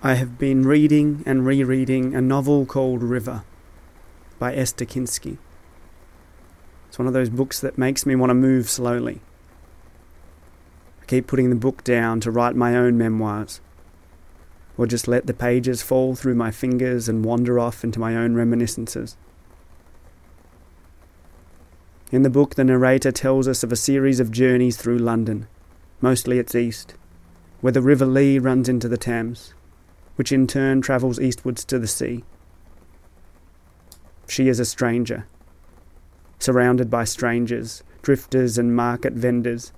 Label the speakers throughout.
Speaker 1: I have been reading and rereading a novel called River by Esther Kinsky. It's one of those books that makes me want to move slowly. I keep putting the book down to write my own memoirs, or just let the pages fall through my fingers and wander off into my own reminiscences. In the book, the narrator tells us of a series of journeys through London, mostly its east, where the River Lee runs into the Thames which in turn travels eastwards to the sea. She is a stranger, surrounded by strangers, drifters and market vendors,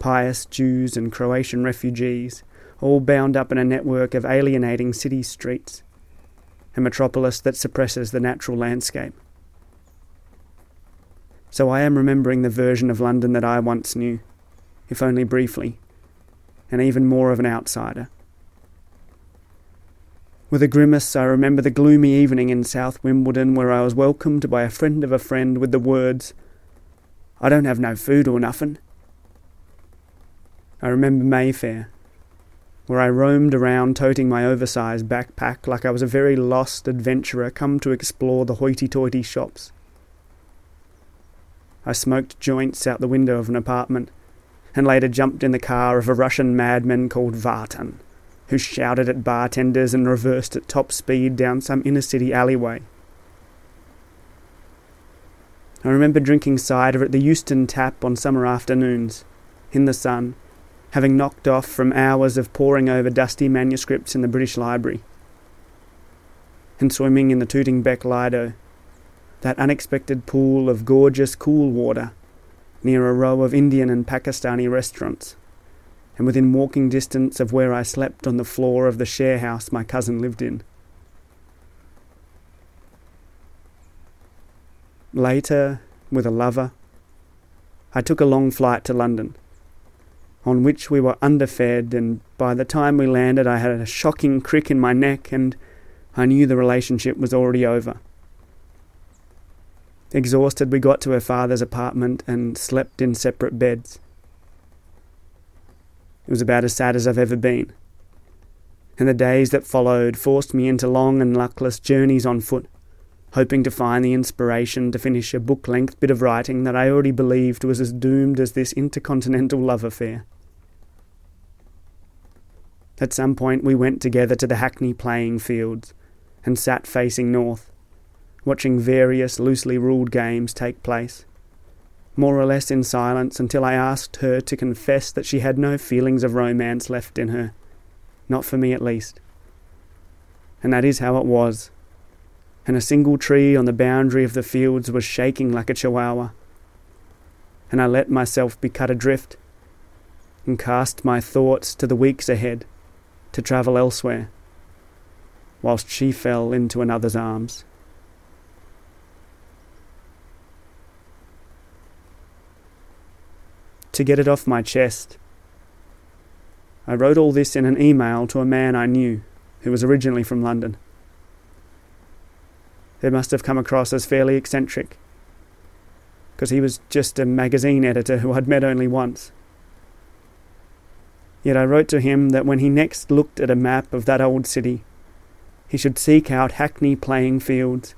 Speaker 1: pious Jews and Croatian refugees, all bound up in a network of alienating city streets, a metropolis that suppresses the natural landscape. So I am remembering the version of London that I once knew, if only briefly, and even more of an outsider. With a grimace, I remember the gloomy evening in South Wimbledon where I was welcomed by a friend of a friend with the words, I don't have no food or nothing. I remember Mayfair, where I roamed around toting my oversized backpack like I was a very lost adventurer come to explore the hoity toity shops. I smoked joints out the window of an apartment and later jumped in the car of a Russian madman called Vartan who shouted at bartenders and reversed at top speed down some inner city alleyway. I remember drinking cider at the Euston Tap on summer afternoons, in the sun, having knocked off from hours of poring over dusty manuscripts in the British Library, and swimming in the Tooting Bec Lido, that unexpected pool of gorgeous cool water near a row of Indian and Pakistani restaurants and within walking distance of where I slept on the floor of the share house my cousin lived in. Later, with a lover, I took a long flight to London, on which we were underfed, and by the time we landed, I had a shocking crick in my neck, and I knew the relationship was already over. Exhausted, we got to her father's apartment and slept in separate beds. It was about as sad as I've ever been. And the days that followed forced me into long and luckless journeys on foot, hoping to find the inspiration to finish a book length bit of writing that I already believed was as doomed as this intercontinental love affair. At some point, we went together to the Hackney playing fields and sat facing north, watching various loosely ruled games take place more or less in silence until I asked her to confess that she had no feelings of romance left in her. Not for me, at least. And that is how it was. And a single tree on the boundary of the fields was shaking like a chihuahua. And I let myself be cut adrift and cast my thoughts to the weeks ahead to travel elsewhere, whilst she fell into another's arms. To get it off my chest. I wrote all this in an email to a man I knew, who was originally from London. It must have come across as fairly eccentric, because he was just a magazine editor who I'd met only once. Yet I wrote to him that when he next looked at a map of that old city, he should seek out Hackney playing fields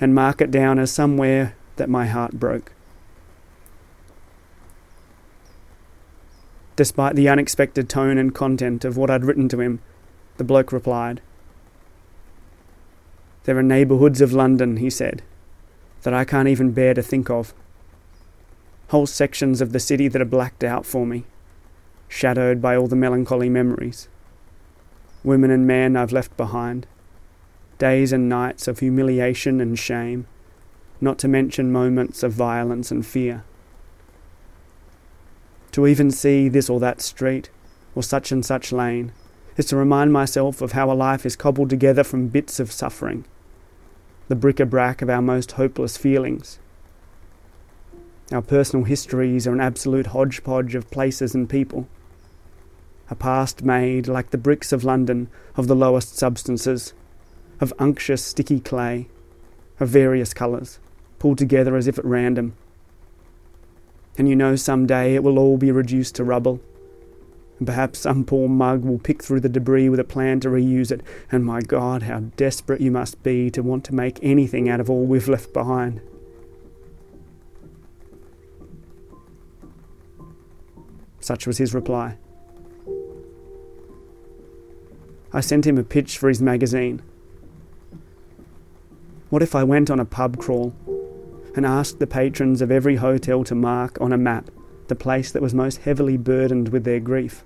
Speaker 1: and mark it down as somewhere that my heart broke. Despite the unexpected tone and content of what I'd written to him, the bloke replied. There are neighbourhoods of London, he said, that I can't even bear to think of. Whole sections of the city that are blacked out for me, shadowed by all the melancholy memories. Women and men I've left behind, days and nights of humiliation and shame, not to mention moments of violence and fear to even see this or that street, or such and such lane, is to remind myself of how a life is cobbled together from bits of suffering, the bric a brac of our most hopeless feelings. Our personal histories are an absolute hodgepodge of places and people. A past made, like the bricks of London, of the lowest substances, of unctuous sticky clay, of various colours, pulled together as if at random and you know some day it will all be reduced to rubble, And perhaps some poor mug will pick through the debris with a plan to reuse it, and my God, how desperate you must be to want to make anything out of all we've left behind. Such was his reply. I sent him a pitch for his magazine. What if I went on a pub crawl and asked the patrons of every hotel to mark on a map the place that was most heavily burdened with their grief?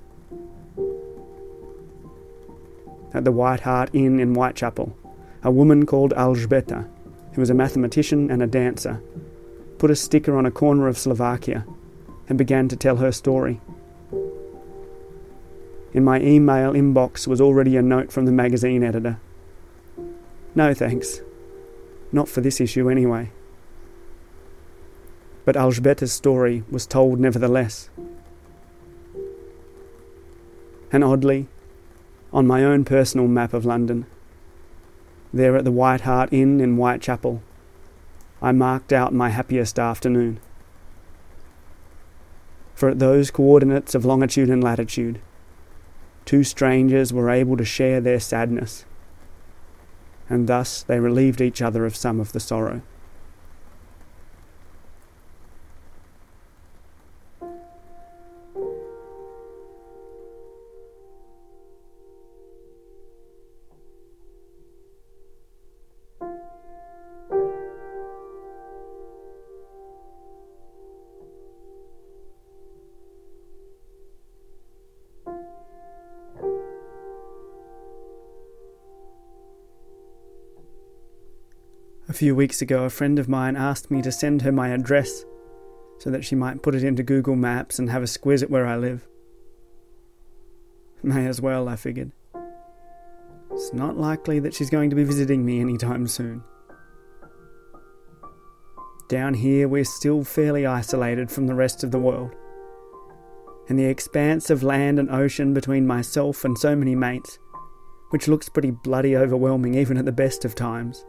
Speaker 1: At the White Hart Inn in Whitechapel, a woman called Alžbeta, who was a mathematician and a dancer, put a sticker on a corner of Slovakia and began to tell her story. In my email inbox was already a note from the magazine editor. No thanks. Not for this issue, anyway. But Alžbeta's story was told nevertheless. And oddly, on my own personal map of London, there at the White Hart Inn in Whitechapel, I marked out my happiest afternoon. For at those coordinates of longitude and latitude, two strangers were able to share their sadness, and thus they relieved each other of some of the sorrow. Few weeks ago, a friend of mine asked me to send her my address so that she might put it into Google Maps and have a squiz at where I live. May as well, I figured. It's not likely that she's going to be visiting me anytime soon. Down here, we're still fairly isolated from the rest of the world. And the expanse of land and ocean between myself and so many mates, which looks pretty bloody overwhelming even at the best of times,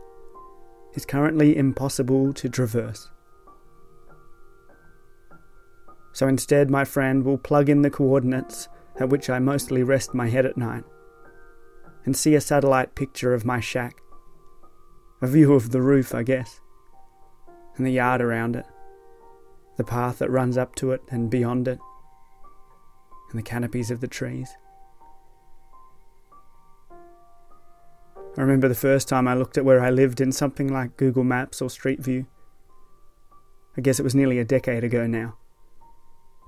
Speaker 1: is currently impossible to traverse. So instead, my friend will plug in the coordinates at which I mostly rest my head at night and see a satellite picture of my shack. A view of the roof, I guess, and the yard around it, the path that runs up to it and beyond it, and the canopies of the trees. I remember the first time I looked at where I lived in something like Google Maps or Street View. I guess it was nearly a decade ago now.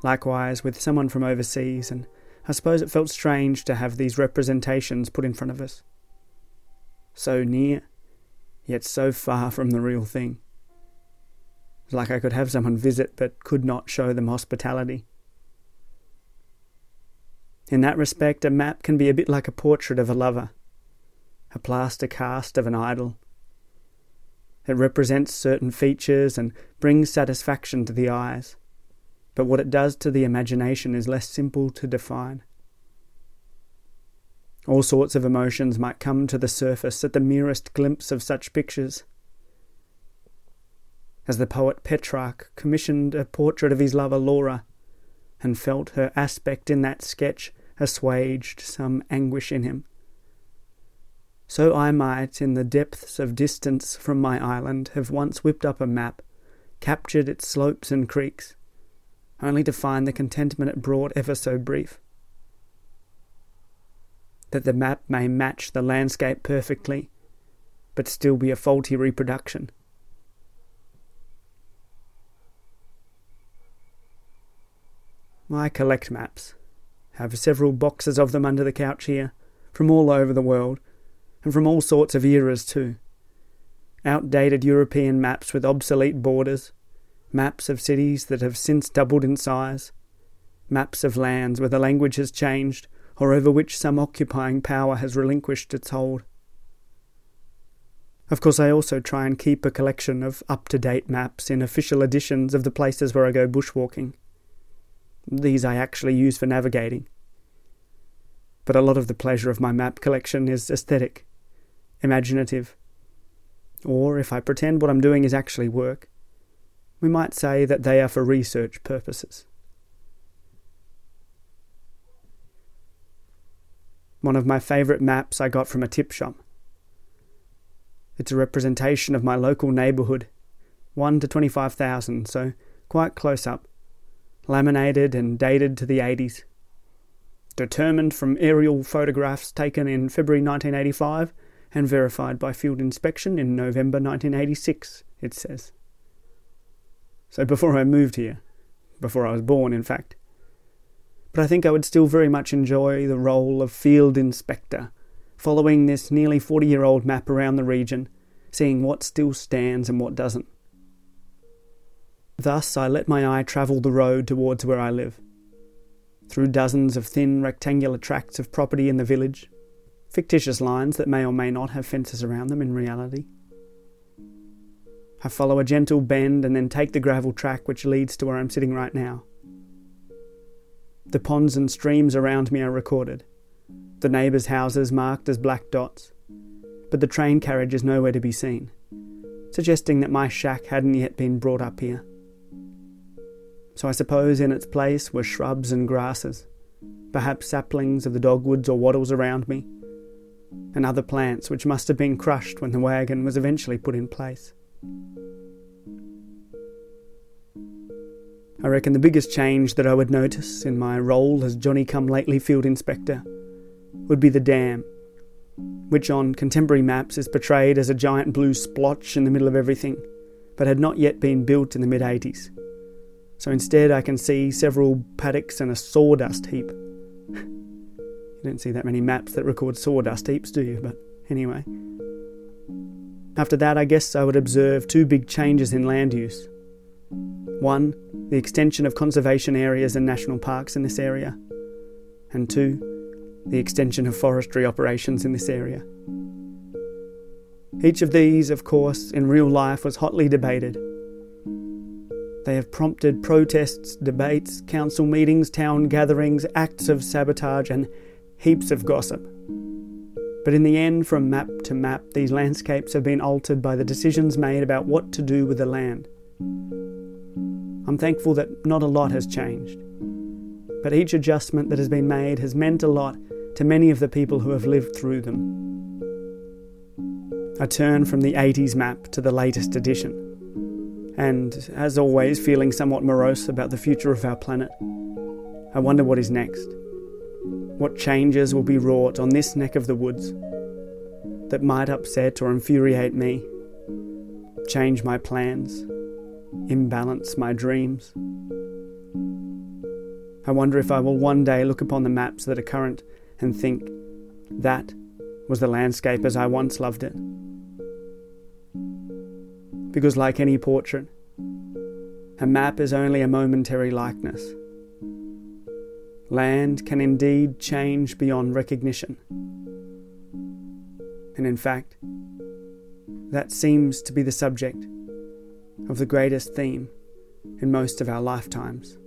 Speaker 1: Likewise with someone from overseas, and I suppose it felt strange to have these representations put in front of us. So near, yet so far from the real thing. Like I could have someone visit but could not show them hospitality. In that respect, a map can be a bit like a portrait of a lover a plaster cast of an idol. It represents certain features and brings satisfaction to the eyes, but what it does to the imagination is less simple to define. All sorts of emotions might come to the surface at the merest glimpse of such pictures. As the poet Petrarch commissioned a portrait of his lover Laura, and felt her aspect in that sketch assuaged some anguish in him so I might, in the depths of distance from my island, have once whipped up a map, captured its slopes and creeks, only to find the contentment it brought ever so brief. That the map may match the landscape perfectly, but still be a faulty reproduction. I collect maps, have several boxes of them under the couch here, from all over the world and from all sorts of eras too. Outdated European maps with obsolete borders, maps of cities that have since doubled in size, maps of lands where the language has changed or over which some occupying power has relinquished its hold. Of course, I also try and keep a collection of up to date maps in official editions of the places where I go bushwalking. These I actually use for navigating. But a lot of the pleasure of my map collection is aesthetic imaginative. Or if I pretend what I'm doing is actually work, we might say that they are for research purposes. one of my favourite maps I got from a tip shop. It's a representation of my local neighbourhood, 1 to 25,000, so quite close up, laminated and dated to the 80s. Determined from aerial photographs taken in February 1985 and verified by field inspection in November 1986, it says. So before I moved here, before I was born, in fact. But I think I would still very much enjoy the role of field inspector, following this nearly 40 year old map around the region, seeing what still stands and what doesn't. Thus, I let my eye travel the road towards where I live. Through dozens of thin rectangular tracts of property in the village, fictitious lines that may or may not have fences around them in reality. I follow a gentle bend and then take the gravel track which leads to where I'm sitting right now. The ponds and streams around me are recorded, the neighbours' houses marked as black dots, but the train carriage is nowhere to be seen, suggesting that my shack hadn't yet been brought up here. So I suppose in its place were shrubs and grasses, perhaps saplings of the dogwoods or wattles around me, and other plants which must have been crushed when the wagon was eventually put in place. I reckon the biggest change that I would notice in my role as Johnny come lately field inspector would be the dam, which on contemporary maps is portrayed as a giant blue splotch in the middle of everything, but had not yet been built in the mid 80s. So instead, I can see several paddocks and a sawdust heap. You don't see that many maps that record sawdust heaps, do you? But anyway. After that, I guess I would observe two big changes in land use. One, the extension of conservation areas and national parks in this area. And two, the extension of forestry operations in this area. Each of these, of course, in real life was hotly debated. They have prompted protests, debates, council meetings, town gatherings, acts of sabotage, and heaps of gossip. But in the end, from map to map, these landscapes have been altered by the decisions made about what to do with the land. I'm thankful that not a lot has changed. But each adjustment that has been made has meant a lot to many of the people who have lived through them. I turn from the 80s map to the latest edition. And, as always, feeling somewhat morose about the future of our planet, I wonder what is next what changes will be wrought on this neck of the woods that might upset or infuriate me, change my plans, imbalance my dreams. I wonder if I will one day look upon the maps that are current and think, that was the landscape as I once loved it. Because, like any portrait, a map is only a momentary likeness land can indeed change beyond recognition. And in fact, that seems to be the subject of the greatest theme in most of our lifetimes.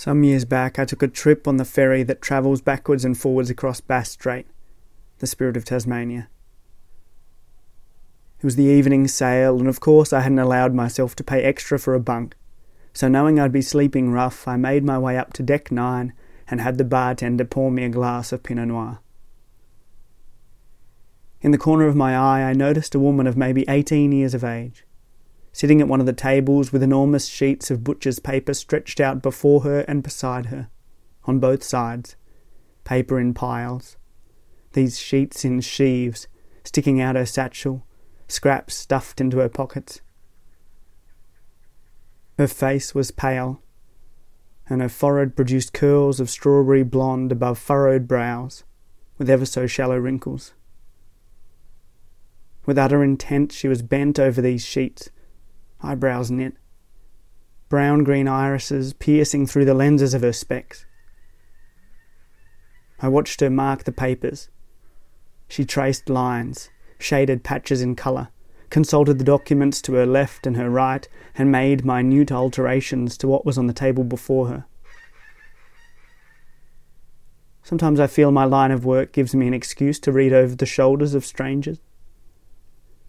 Speaker 1: Some years back, I took a trip on the ferry that travels backwards and forwards across Bass Strait, the spirit of Tasmania. It was the evening sail, and of course I hadn't allowed myself to pay extra for a bunk, so knowing I'd be sleeping rough, I made my way up to deck nine and had the bartender pour me a glass of Pinot Noir. In the corner of my eye, I noticed a woman of maybe eighteen years of age sitting at one of the tables with enormous sheets of butcher's paper stretched out before her and beside her, on both sides, paper in piles, these sheets in sheaves, sticking out her satchel, scraps stuffed into her pockets. Her face was pale, and her forehead produced curls of strawberry blonde above furrowed brows, with ever so shallow wrinkles. With utter intent, she was bent over these sheets eyebrows knit, brown green irises piercing through the lenses of her specs. I watched her mark the papers. She traced lines, shaded patches in colour, consulted the documents to her left and her right, and made minute alterations to what was on the table before her. Sometimes I feel my line of work gives me an excuse to read over the shoulders of strangers.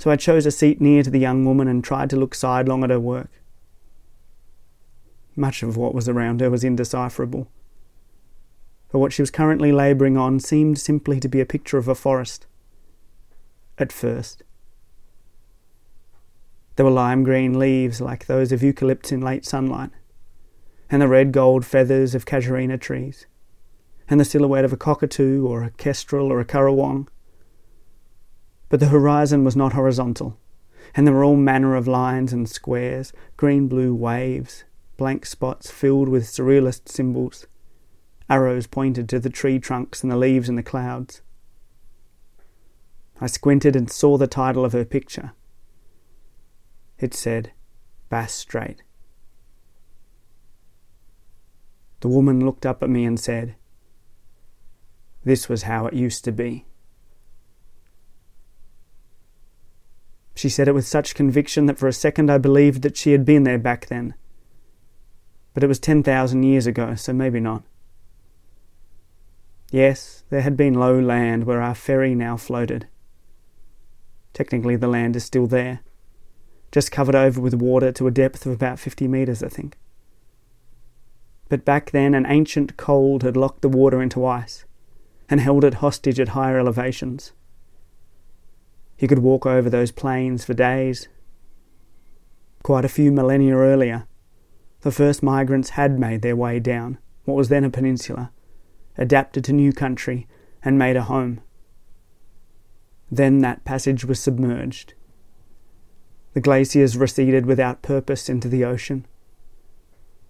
Speaker 1: So I chose a seat near to the young woman and tried to look sidelong at her work. Much of what was around her was indecipherable. But what she was currently labouring on seemed simply to be a picture of a forest. At first. There were lime green leaves like those of eucalypts in late sunlight, and the red gold feathers of casuarina trees and the silhouette of a cockatoo or a kestrel or a currawong. But the horizon was not horizontal, and there were all manner of lines and squares, green blue waves, blank spots filled with surrealist symbols. Arrows pointed to the tree trunks and the leaves and the clouds. I squinted and saw the title of her picture. It said, Bass Strait. The woman looked up at me and said, this was how it used to be. She said it with such conviction that for a second I believed that she had been there back then. But it was 10,000 years ago, so maybe not. Yes, there had been low land where our ferry now floated. Technically, the land is still there, just covered over with water to a depth of about 50 metres, I think. But back then, an ancient cold had locked the water into ice and held it hostage at higher elevations. He could walk over those plains for days. Quite a few millennia earlier, the first migrants had made their way down what was then a peninsula, adapted to new country, and made a home. Then that passage was submerged. The glaciers receded without purpose into the ocean.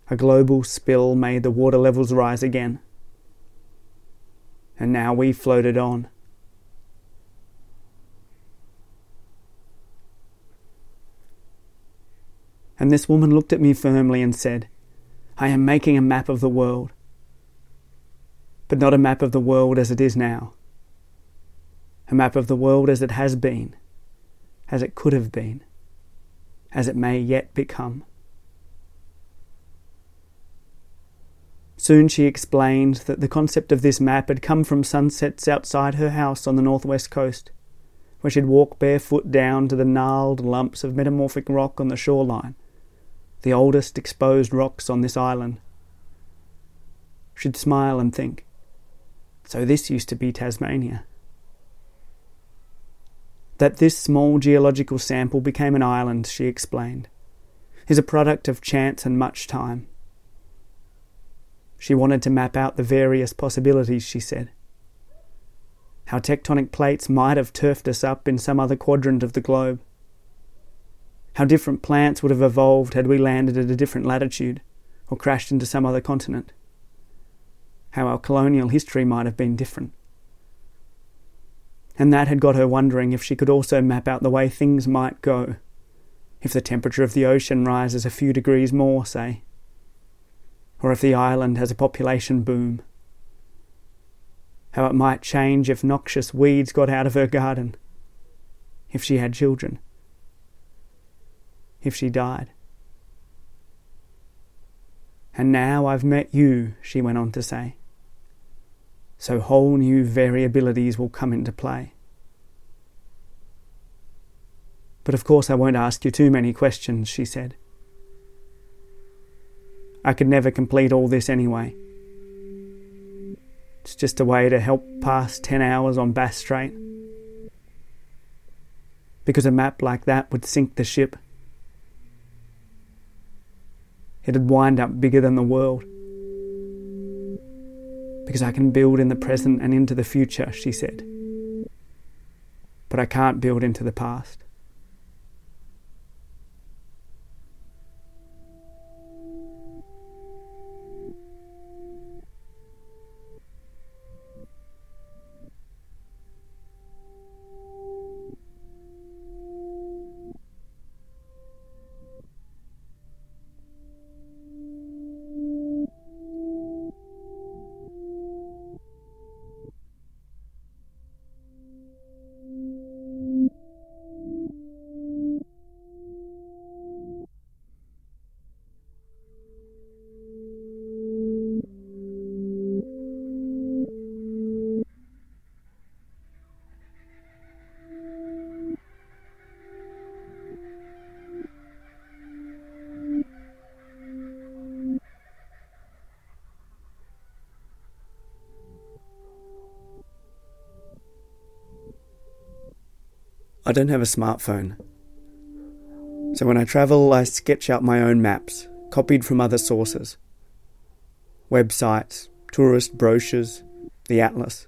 Speaker 1: A global spill made the water levels rise again and now we floated on. And this woman looked at me firmly and said, I am making a map of the world, but not a map of the world as it is now. A map of the world as it has been, as it could have been, as it may yet become. Soon she explained that the concept of this map had come from sunsets outside her house on the northwest coast, where she'd walk barefoot down to the gnarled lumps of metamorphic rock on the shoreline, the oldest exposed rocks on this island. She'd smile and think, so this used to be Tasmania. That this small geological sample became an island, she explained, is a product of chance and much time. She wanted to map out the various possibilities, she said. How tectonic plates might have turfed us up in some other quadrant of the globe. How different plants would have evolved had we landed at a different latitude or crashed into some other continent. How our colonial history might have been different. And that had got her wondering if she could also map out the way things might go if the temperature of the ocean rises a few degrees more, say or if the island has a population boom. How it might change if noxious weeds got out of her garden, if she had children, if she died. And now I've met you, she went on to say. So whole new variabilities will come into play. But of course, I won't ask you too many questions, she said. I could never complete all this anyway. It's just a way to help pass 10 hours on Bass Strait. Because a map like that would sink the ship. It'd wind up bigger than the world. Because I can build in the present and into the future, she said. But I can't build into the past. I don't have a smartphone. So when I travel, I sketch out my own maps, copied from other sources websites, tourist brochures, the atlas.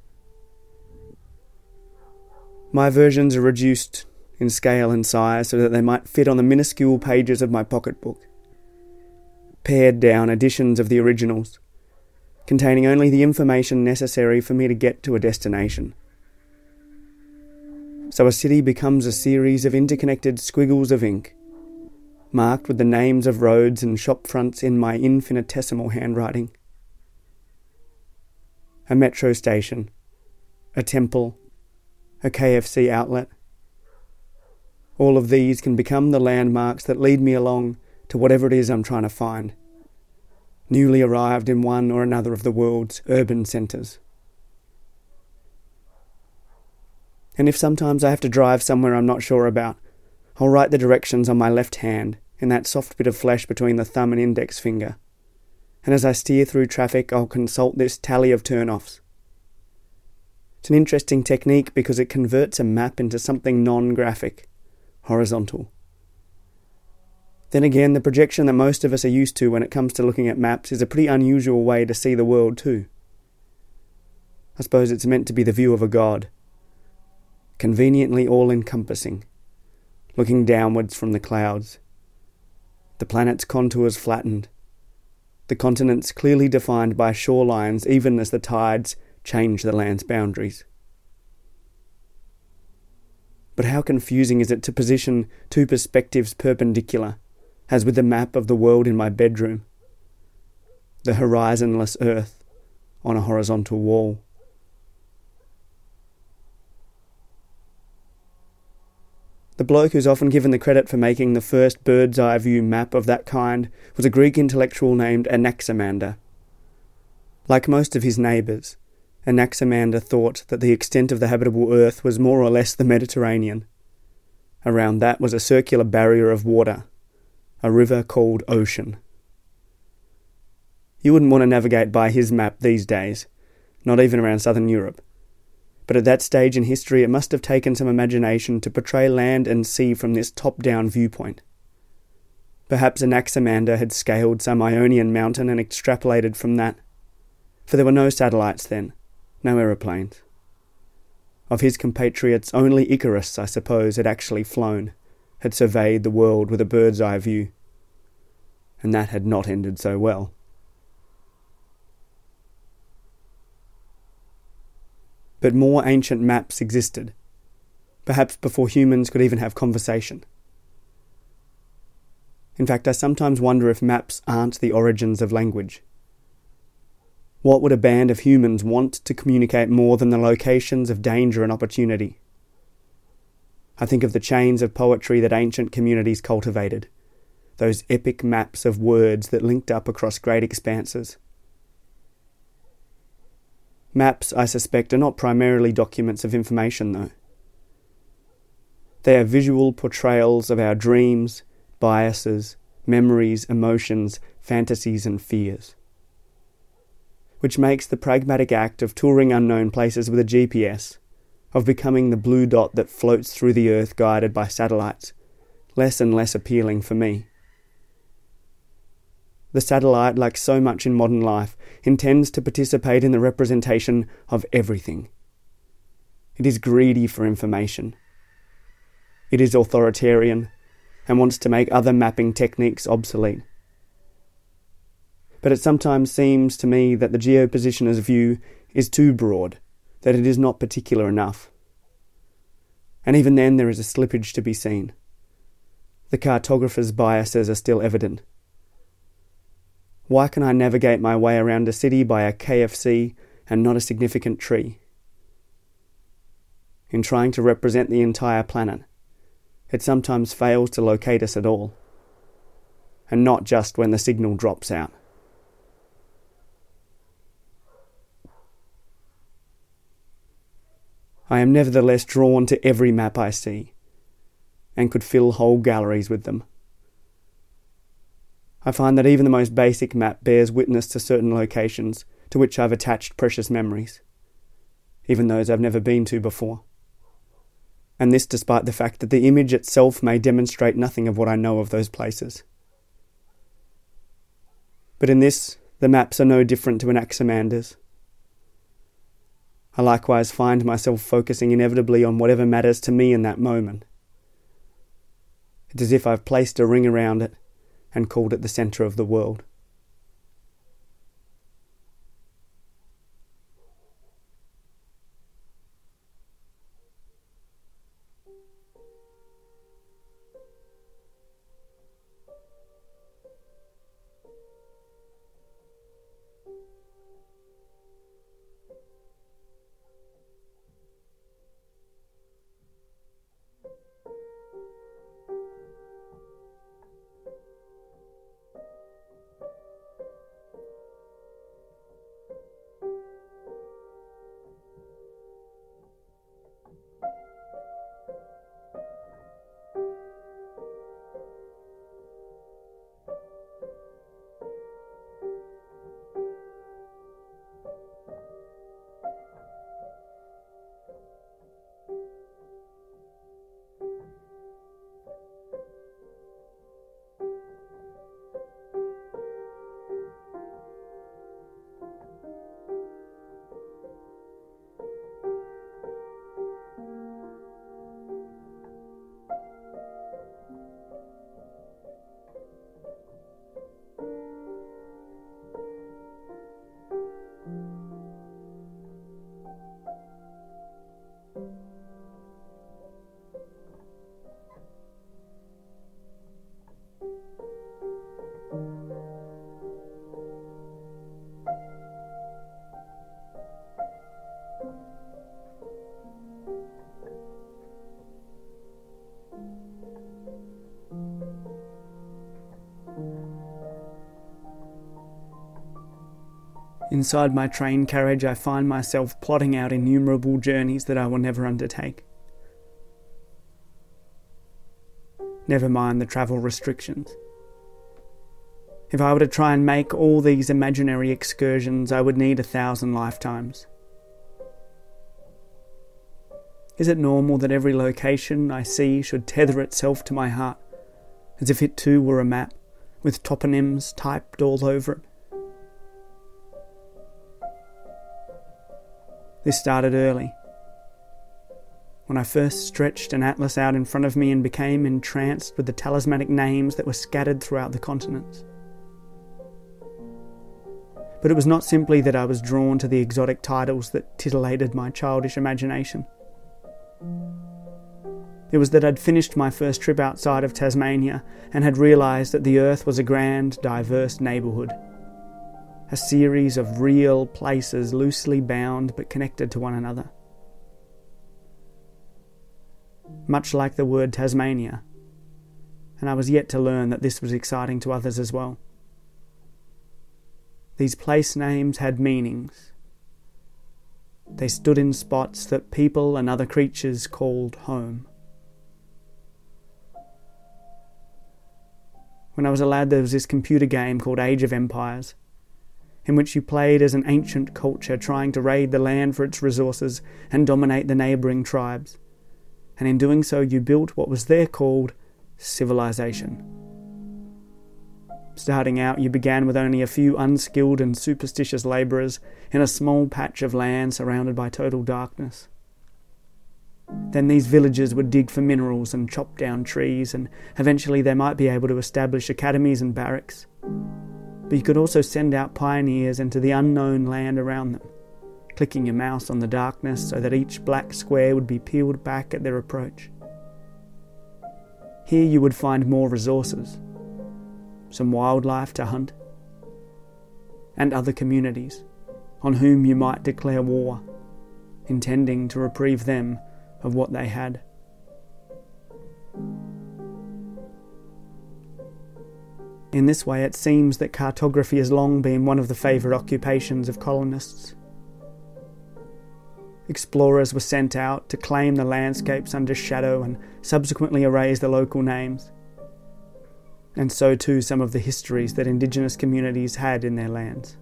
Speaker 1: My versions are reduced in scale and size so that they might fit on the minuscule pages of my pocketbook. Pared down editions of the originals, containing only the information necessary for me to get to a destination. So a city becomes a series of interconnected squiggles of ink, marked with the names of roads and shop fronts in my infinitesimal handwriting. A metro station, a temple, a KFC outlet. All of these can become the landmarks that lead me along to whatever it is I'm trying to find, newly arrived in one or another of the world's urban centres. And if sometimes I have to drive somewhere I'm not sure about, I'll write the directions on my left hand in that soft bit of flesh between the thumb and index finger. And as I steer through traffic, I'll consult this tally of turn-offs. It's an interesting technique because it converts a map into something non graphic, horizontal. Then again, the projection that most of us are used to when it comes to looking at maps is a pretty unusual way to see the world, too. I suppose it's meant to be the view of a god conveniently all encompassing, looking downwards from the clouds. The planet's contours flattened, the continents clearly defined by shorelines even as the tides change the land's boundaries. But how confusing is it to position two perspectives perpendicular, as with the map of the world in my bedroom? The horizonless earth on a horizontal wall. The bloke who's often given the credit for making the first bird's eye view map of that kind was a Greek intellectual named Anaximander. Like most of his neighbours, Anaximander thought that the extent of the habitable earth was more or less the Mediterranean. Around that was a circular barrier of water, a river called Ocean. You wouldn't want to navigate by his map these days, not even around southern Europe but at that stage in history it must have taken some imagination to portray land and sea from this top down viewpoint. Perhaps Anaximander had scaled some Ionian mountain and extrapolated from that, for there were no satellites then, no aeroplanes. Of his compatriots, only Icarus, I suppose, had actually flown, had surveyed the world with a bird's eye view. And that had not ended so well. But more ancient maps existed, perhaps before humans could even have conversation. In fact, I sometimes wonder if maps aren't the origins of language. What would a band of humans want to communicate more than the locations of danger and opportunity? I think of the chains of poetry that ancient communities cultivated, those epic maps of words that linked up across great expanses. Maps, I suspect, are not primarily documents of information, though. They are visual portrayals of our dreams, biases, memories, emotions, fantasies, and fears. Which makes the pragmatic act of touring unknown places with a GPS, of becoming the blue dot that floats through the earth guided by satellites, less and less appealing for me. The satellite, like so much in modern life, intends to participate in the representation of everything. It is greedy for information. It is authoritarian and wants to make other mapping techniques obsolete. But it sometimes seems to me that the geopositioner's view is too broad, that it is not particular enough. And even then, there is a slippage to be seen. The cartographer's biases are still evident. Why can I navigate my way around a city by a KFC and not a significant tree? In trying to represent the entire planet, it sometimes fails to locate us at all, and not just when the signal drops out. I am nevertheless drawn to every map I see, and could fill whole galleries with them. I find that even the most basic map bears witness to certain locations to which I've attached precious memories, even those I've never been to before. and this despite the fact that the image itself may demonstrate nothing of what I know of those places. But in this, the maps are no different to Anaximander's. I likewise find myself focusing inevitably on whatever matters to me in that moment. It's as if I've placed a ring around it and called it the centre of the world. Inside my train carriage, I find myself plotting out innumerable journeys that I will never undertake. Never mind the travel restrictions. If I were to try and make all these imaginary excursions, I would need a thousand lifetimes. Is it normal that every location I see should tether itself to my heart, as if it too were a map, with toponyms typed all over it? This started early. When I first stretched an atlas out in front of me and became entranced with the talismanic names that were scattered throughout the continents. But it was not simply that I was drawn to the exotic titles that titillated my childish imagination. It was that I'd finished my first trip outside of Tasmania and had realised that the earth was a grand, diverse neighbourhood a series of real places loosely bound but connected to one another. Much like the word Tasmania, and I was yet to learn that this was exciting to others as well. These place names had meanings. They stood in spots that people and other creatures called home. When I was a lad, there was this computer game called Age of Empires in which you played as an ancient culture trying to raid the land for its resources and dominate the neighbouring tribes. And in doing so, you built what was there called civilization. Starting out, you began with only a few unskilled and superstitious labourers in a small patch of land surrounded by total darkness. Then these villagers would dig for minerals and chop down trees, and eventually they might be able to establish academies and barracks but you could also send out pioneers into the unknown land around them, clicking your mouse on the darkness so that each black square would be peeled back at their approach. Here you would find more resources, some wildlife to hunt, and other communities on whom you might declare war, intending to reprieve them of what they had. In this way, it seems that cartography has long been one of the favourite occupations of colonists. Explorers were sent out to claim the landscapes under shadow and subsequently erase the local names. And so too some of the histories that Indigenous communities had in their lands.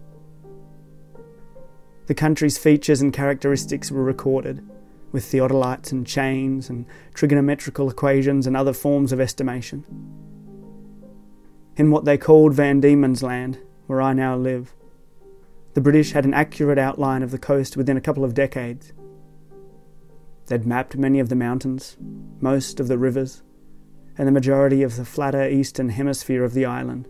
Speaker 1: The country's features and characteristics were recorded, with theodolites and chains and trigonometrical equations and other forms of estimation. In what they called Van Diemen's Land, where I now live, the British had an accurate outline of the coast within a couple of decades. They'd mapped many of the mountains, most of the rivers, and the majority of the flatter eastern hemisphere of the island.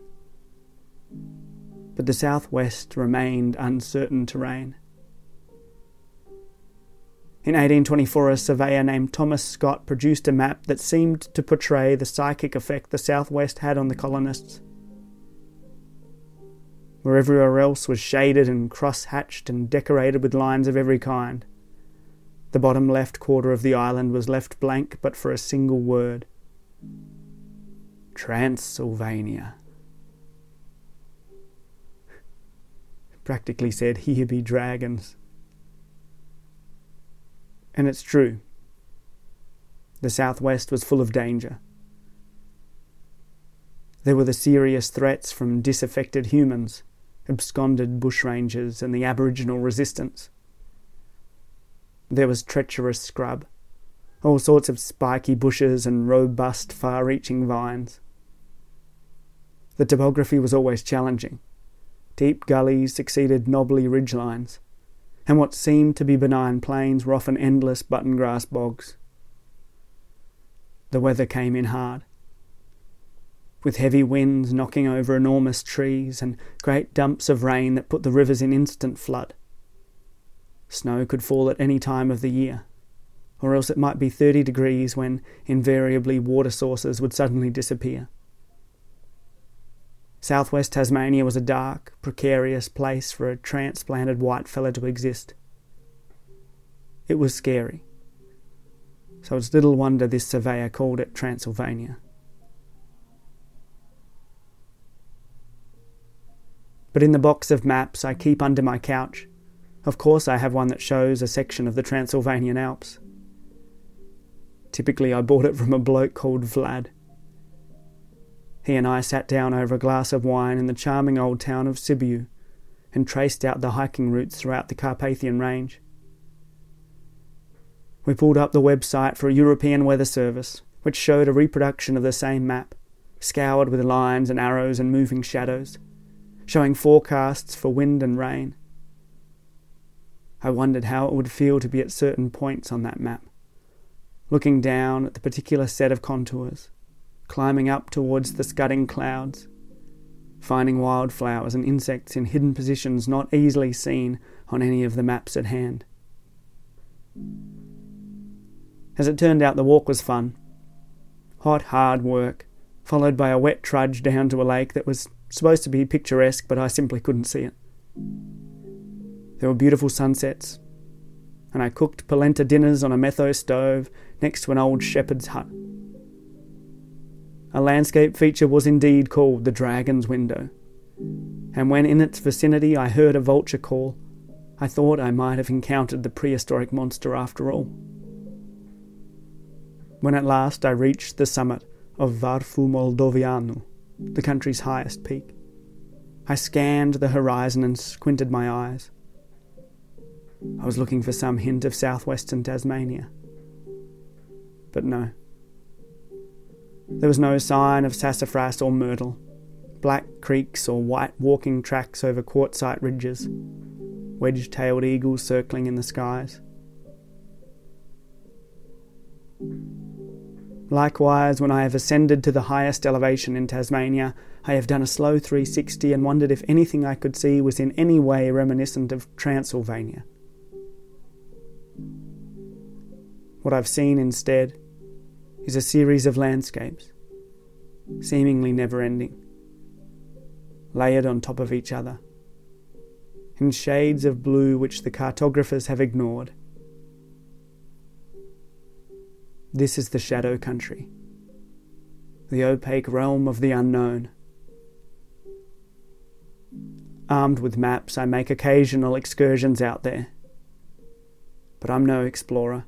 Speaker 1: But the southwest remained uncertain terrain. In 1824, a surveyor named Thomas Scott produced a map that seemed to portray the psychic effect the southwest had on the colonists. Where everywhere else was shaded and cross hatched and decorated with lines of every kind, the bottom left quarter of the island was left blank but for a single word Transylvania. Practically said, Here be dragons. And it's true. The southwest was full of danger. There were the serious threats from disaffected humans, absconded bushrangers, and the Aboriginal resistance. There was treacherous scrub, all sorts of spiky bushes and robust, far reaching vines. The topography was always challenging. Deep gullies succeeded knobbly ridgelines, and what seemed to be benign plains were often endless button grass bogs. The weather came in hard, with heavy winds knocking over enormous trees and great dumps of rain that put the rivers in instant flood. Snow could fall at any time of the year, or else it might be 30 degrees when invariably water sources would suddenly disappear. Southwest Tasmania was a dark, precarious place for a transplanted white fella to exist. It was scary. So it's little wonder this surveyor called it Transylvania. But in the box of maps I keep under my couch, of course, I have one that shows a section of the Transylvanian Alps. Typically, I bought it from a bloke called Vlad. He and I sat down over a glass of wine in the charming old town of Sibiu and traced out the hiking routes throughout the Carpathian Range. We pulled up the website for a European Weather Service, which showed a reproduction of the same map, scoured with lines and arrows and moving shadows, showing forecasts for wind and rain. I wondered how it would feel to be at certain points on that map, looking down at the particular set of contours, climbing up towards the scudding clouds, finding wildflowers and insects in hidden positions not easily seen on any of the maps at hand. As it turned out, the walk was fun. Hot, hard work, followed by a wet trudge down to a lake that was supposed to be picturesque, but I simply couldn't see it. There were beautiful sunsets, and I cooked polenta dinners on a metho stove next to an old shepherd's hut. A landscape feature was indeed called the Dragon's Window, and when in its vicinity I heard a vulture call, I thought I might have encountered the prehistoric monster after all. When at last I reached the summit of Vârful Moldoveanu, the country's highest peak, I scanned the horizon and squinted my eyes. I was looking for some hint of southwestern Tasmania. But no. There was no sign of sassafras or myrtle, black creeks or white walking tracks over quartzite ridges, wedge tailed eagles circling in the skies. Likewise, when I have ascended to the highest elevation in Tasmania, I have done a slow 360 and wondered if anything I could see was in any way reminiscent of Transylvania. What I've seen instead is a series of landscapes, seemingly never ending, layered on top of each other, in shades of blue which the cartographers have ignored. This is the shadow country, the opaque realm of the unknown. Armed with maps, I make occasional excursions out there. But I'm no explorer.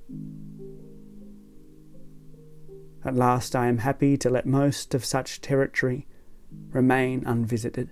Speaker 1: At last I am happy to let most of such territory remain unvisited.